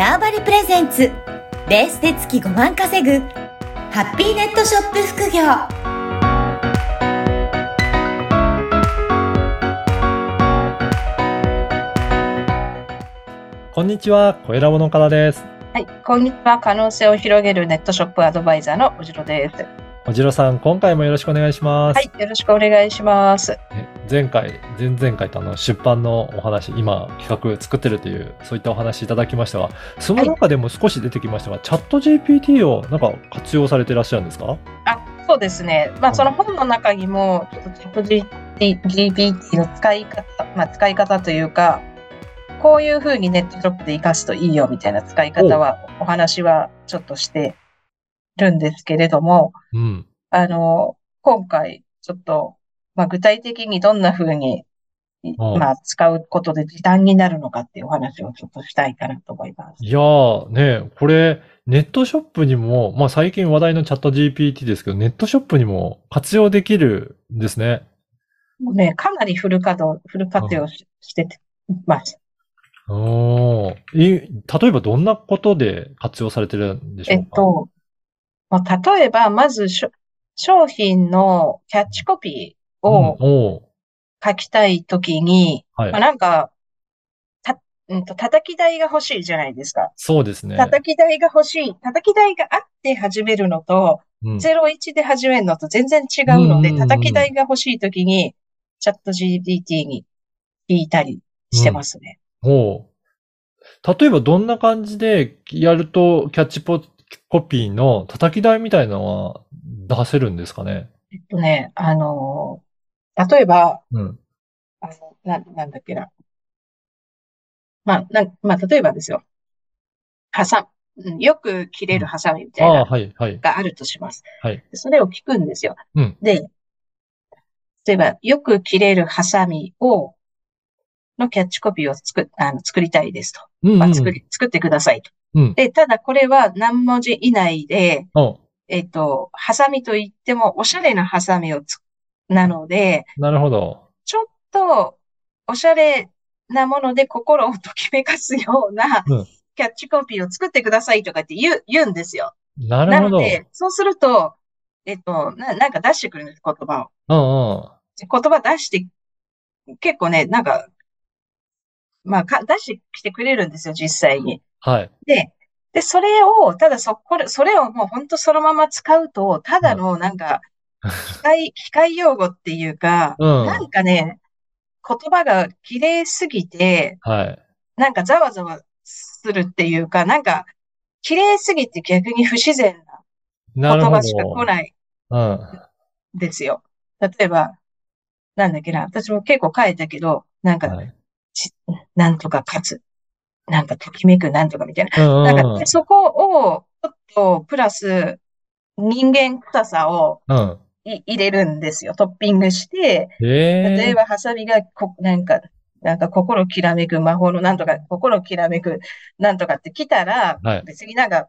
ターバリプレゼンツベースで月5万稼ぐハッピーネットショップ副業こんにちは、小ラボの岡田です。はい、こんにちは。可能性を広げるネットショップアドバイザーのおじろです。おじろさん、今回もよろしくお願いします。はい、よろしくお願いします。ね前回、前々回とあの出版のお話、今企画作ってるという、そういったお話いただきましたが、その中でも少し出てきましたが、チャット GPT をなんか活用されていらっしゃるんですか？あ、そうですね。まあ、その本の中にも、ちょっとチャット GPT の使い方、まあ、使い方というか、こういうふうにネットショップで活かすといいよみたいな使い方は、お話はちょっとしてるんですけれども、うん。あの、今回、ちょっと、まあ、具体的にどんなふうに、まあ、使うことで時短になるのかっていうお話をちょっとしたいかなと思います。いやー、ね、これ、ネットショップにも、まあ最近話題のチャット GPT ですけど、ネットショップにも活用できるんですね。もうね、かなりフル稼働、フル活用ししてます。おーい例えばどんなことで活用されてるんでしょうか？えっと、まあ、例えば、まず商品のキャッチコピーうんを書きたいときに、はいまあ、なんか、た、うんと、叩き台が欲しいじゃないですか。そうですね。叩き台が欲しい。叩き台があって始めるのと、うん01で始めるのと全然違うので、うんうんうん叩き台が欲しいときに、チャット GPT に聞いたりしてますね。ほう。例えばどんな感じでやるとキャッチポコピーの叩き台みたいなのは出せるんですかね？えっとね、あのー例えば、うん。あの、な、なんだっけな。まあ、な、まあ、例えばですよ。ハサミ、うんよく切れるハサミみたいな、はい、はい。があるとします。はいでそれを聞くんですよ。うんで、例えば、よく切れるハサミを、のキャッチコピーを作っ、あの、作りたいですと。うん、うん。まあ、作り、作ってくださいと。うん。で、ただこれは何文字以内で、おえっと、ハサミといってもおしゃれなハサミをつ、なので、なるほど。ちょっとおしゃれなもので心をときめかすようなうんキャッチコピーを作ってくださいとかって言う、言うんですよ。なるほど。なので、そうすると、えっと、な、なんか出してくるんです、言葉を。うんうん。言葉出して、結構ね、なんか、まあ、か、出してきてくれるんですよ、実際に。はい。で、で、それを、ただそ、これ、それをもう本当そのまま使うと、ただのなんか、機械、機械用語っていうか、うんなんかね、言葉が綺麗すぎて、はい。なんかざわざわするっていうか、なんか、綺麗すぎて逆に不自然な言葉しか来ないうん。んですよ。例えば、なんだっけな、私も結構書いたけど、なんか、はい。ちなんとか勝つ。なんかときめくなんとかみたいな。うんなんか、そこを、ちょっと、プラス、人間臭さをうん。い入れるんですよ。トッピングして、ええ例えば、ハサミがこ、なんか、なんか心きらめく魔法のなんとか、心きらめくなんとかって来たら、はい別になんか、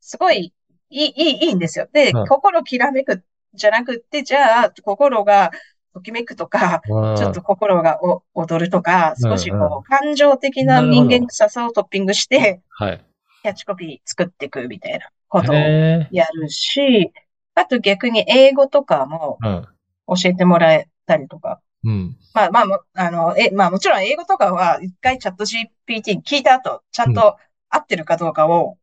すごいいい、いい、いいんですよ。で、うん心きらめくじゃなくって、じゃあ、心がときめくとか、うんちょっと心がお踊るとか、少しうんうこう、感情的な人間臭さをトッピングして、はい。キャッチコピー作っていくみたいなことをやるし、あと逆に英語とかもうん。教えてもらえたりとか、うん。まあまあも、あの、え、まあもちろん英語とかは一回チャット GPT に聞いた後、ちゃんと合ってるかどうかを、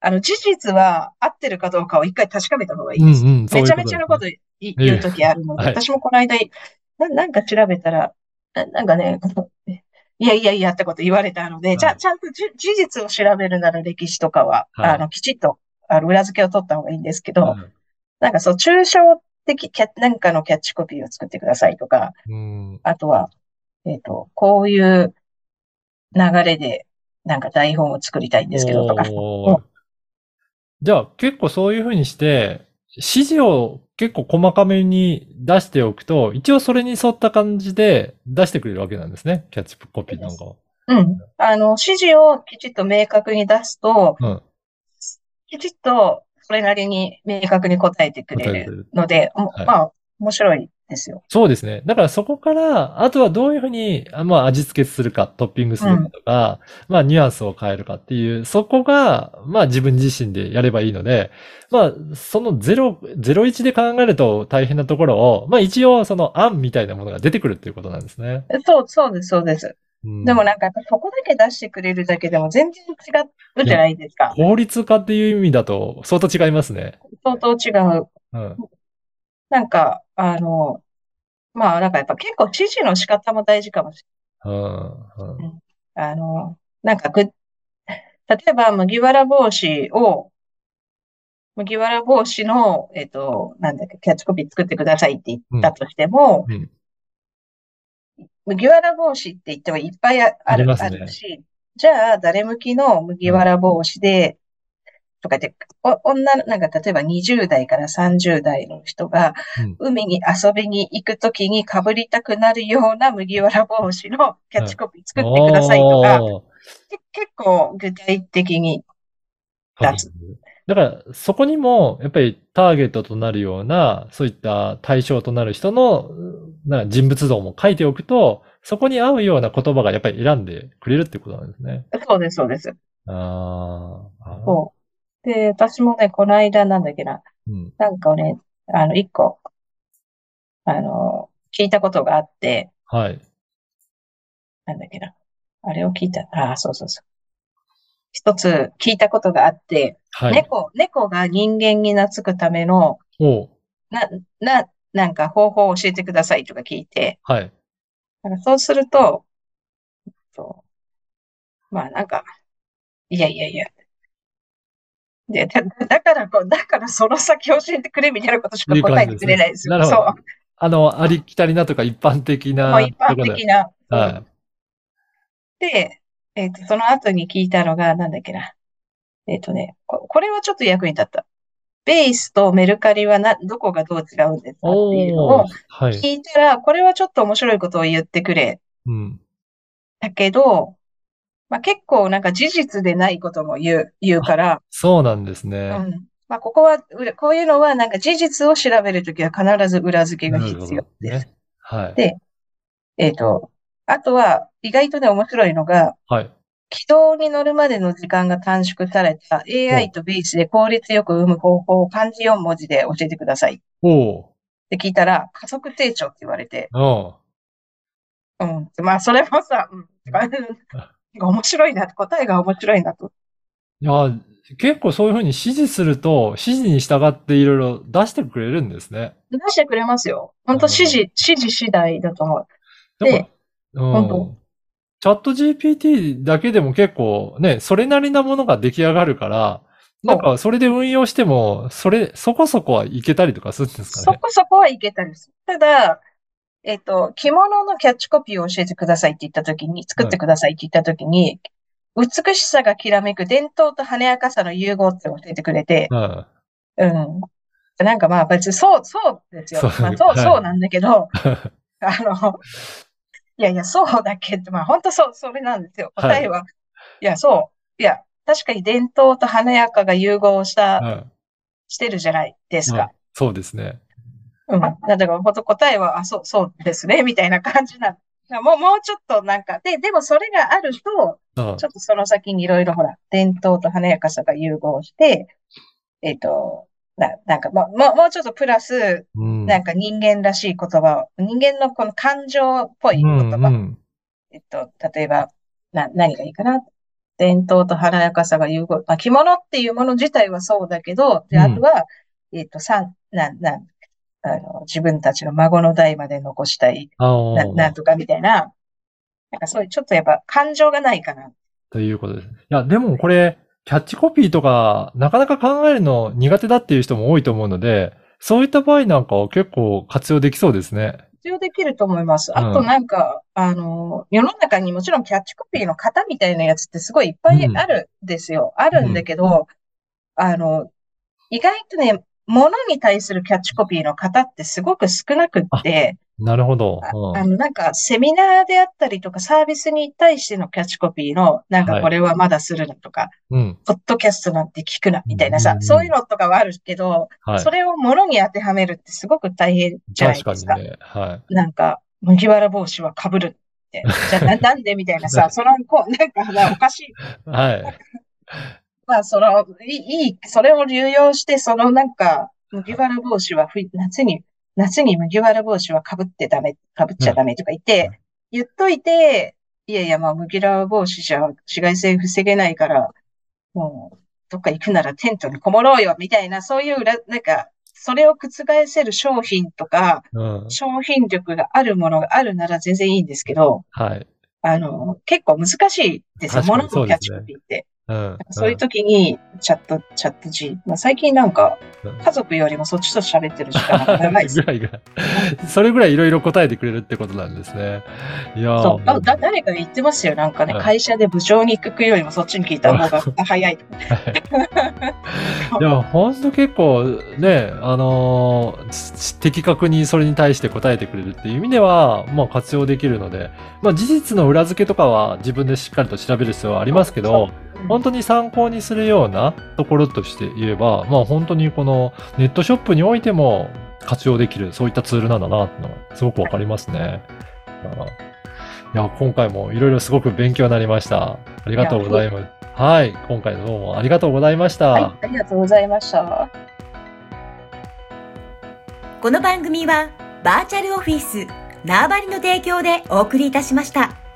あの、事実は合ってるかどうかを一回確かめた方がいいです。うんうん。そういうめちゃめちゃなこと言うときあるので、はい私もこの間、な、なんか調べたら、ななんかね、いやいやいやってこと言われたので、はいちゃんとじ事実を調べるなら歴史とかは、はいあの、きちっと、あの、裏付けを取った方がいいんですけど、ねなんかそう、抽象的キャ、なんかのキャッチコピーを作ってくださいとか、うん。あとは、えっと、こういう流れで、なんか台本を作りたいんですけどとか。じゃあ結構そういうふうにして、指示を結構細かめに出しておくと、一応それに沿った感じで出してくれるわけなんですね。キャッチコピーなんかは。うん。あの、指示をきちっと明確に出すと、うん。きちっとそれなりに明確に答えてくれるので、もはいまあ、面白いですよ。そうですね。だからそこから、あとはどういうふうに、あまあ味付けするか、トッピングするかとか、まあニュアンスを変えるかっていう、そこが、まあ自分自身でやればいいので、まあその0、01で考えると大変なところを、まあ一応その案みたいなものが出てくるっていうことなんですね。そう、そうです、そうです。うんでもなんかそこだけ出してくれるだけでも全然違うじゃないですか。効率化っていう意味だと相当違いますね。相当違う。うん。なんか、あの、まあなんかやっぱ結構指示の仕方も大事かもしれうん。うんない。あの、なんかぐ、例えば麦わら帽子を、麦わら帽子の、えっと、なんだっけ、キャッチコピー作ってくださいって言ったとしても、うん。麦わら帽子って言ってもいっぱいあある、ね。あるし、じゃあ誰向きの麦わら帽子で、とか言って、お女の、なんか例えば20代から30代の人がうん。海に遊びに行くときに被りたくなるような麦わら帽子のキャッチコピー作ってくださいとか、結構具体的に出す。だから、そこにも、やっぱりターゲットとなるような、そういった対象となる人の、なんか人物像も書いておくと、そこに合うような言葉がやっぱり選んでくれるってことなんですね。そうです、そうです。あーあー。そう。で、私もね、この間なんだっけな、うん。なんかをね、あの、一個、あの、聞いたことがあって、はい。なんだっけな。あれを聞いた。ああ、そうそうそう。一つ聞いたことがあって、はい。猫、猫が人間に懐くための、な、な、なんか方法を教えてくださいとか聞いて、はい。なんかそうすると、そうまあなんか、いやいやいや。で、だ、だからこう、だからその先教えてくれみたいなことしか答えてくれないですよ。すねそう。あの、ありきたりなとか一般的な一般的な。はで、えっと、その後に聞いたのが、なんだっけな。えっとね、ここれはちょっと役に立った。ベースとメルカリはな、どこがどう違うんですかっていうのを。聞いたら、これはちょっと面白いことを言ってくれうん。たけど、まあ、結構なんか事実でないことも言う、言うから、そうなんですうね。ん。まあ、ここは、うこういうのはなんか事実を調べるときは必ず裏付けが必要どです。ね。はい。でえっと、あとは、意外とね、面白いのが、はい。軌道に乗るまでの時間が短縮された AI とベースで効率よく生む方法を漢字4文字で教えてくださいっおう。て聞いたら、加速成長って言われて、おう。うん。まあ、それもさ、うん。面白いな、答えが面白いなと。いや、結構そういうふうに指示すると、指示に従っていろいろ出してくれるんですね。出してくれますよ。本当指示、指示次第だと思う。でか、うん本当チャット GPT だけでも結構ね、それなりなものが出来上がるから、なんかそれで運用しても、それ、そこそこはいけたりとかするんですかね？そこそこはいけたりする。ただ、えっと、着物のキャッチコピーを教えてくださいって言ったときに、作ってくださいって言ったときに、美しさがきらめく伝統と華やかさの融合って教えてくれて、うん。うん。なんかまあ別にそう、そうですよ。そうまあそう、はいそうなんだけど、あの、いやいや、そうだけど、まあ本当そう、それなんですよ。答えは、いや、そう。いや、確かに伝統と華やかが融合した、うんしてるじゃないですか。そうですね。うん。だから本当答えは、あ、そう、そうですね、みたいな感じなの。もう、もうちょっとなんか、で、でもそれがあると、うんちょっとその先にいろいろほら、伝統と華やかさが融合して、えっと、な、なんかもう、もう、ちょっとプラス、うん。なんか人間らしい言葉を、人間のこの感情っぽい言うん、う葉。ん。えっと、例えば、な、何がいいかな？伝統と華やかさが融合。まあ、着物っていうもの自体はそうだけど、で、うんあとは、えっと、さん、な、な、あの、自分たちの孫の代まで残したい、な、なんとかみたいな、なんかそういうちょっとやっぱ感情がないかな。ということです。いや、でもこれ、キャッチコピーとか、なかなか考えるの苦手だっていう人も多いと思うので、そういった場合なんかは結構活用できそうですね。必要できると思います。うんあとなんか、あの、世の中にもちろんキャッチコピーの型みたいなやつってすごいいっぱいあるんですよ。あるんだけど、あの、意外とね、物に対するキャッチコピーの方ってすごく少なくって、なるほど。あの、なんか、セミナーであったりとか、サービスに対してのキャッチコピーの、なんか、はいこれはまだするなとか、うん。うん。ポッドキャストなんて聞くな、みたいなさうん、そういうのとかはあるけど、はいそ。れを物に当てはめるってすごく大変じゃないですか。確かにね。はなんか、麦わら帽子は被るって。じゃあ、ななんでみたいなさ、その、こう、なんか、まあおかしい。い。はい。まあ、その、いい、それを流用して、そのなんか、麦わら帽子は冬、夏に、夏に麦わら帽子は被ってダメ、被っちゃダメとか言って、言っといて、いやいや、まあ、麦わら帽子じゃ紫外線防げないから、もう、どっか行くならテントにこもろうよ、みたいな、そういう裏、なんか、それを覆せる商品とか、うん。商品力があるものがあるなら全然いいんですけど、はい。あの、結構難しいですよ。物のキャッチコピーって。うん。そういう時に、チャット、チャット G。まあ、最近なんか、うん家族よりもそっちと喋ってる時間が長いです ぐ。らいが。それぐらいいろいろ答えてくれるってことなんですね。いやーそう。あだ、誰か言ってますよ。なんかね、はい会社で部長に聞くよりもそっちに聞いた方が早 い。いや、ほんと結構ね、あのーち的確にそれに対して答えてくれるっていう意味では、まあ活用できるので、まあ事実の裏付けとかは自分でしっかりと調べる必要はありますけど、本当に参考にするようなところとして言えば、まあ本当にこのネットショップにおいても活用できる、そういったツールなんだなっていうのがすごくわかりますね。いや、今回もいろいろすごく勉強になりました。ありがとうございます。はい。今回どうもありがとうございました。はい、ありがとうございました。この番組はバーチャルオフィス縄張りの提供でお送りいたしました。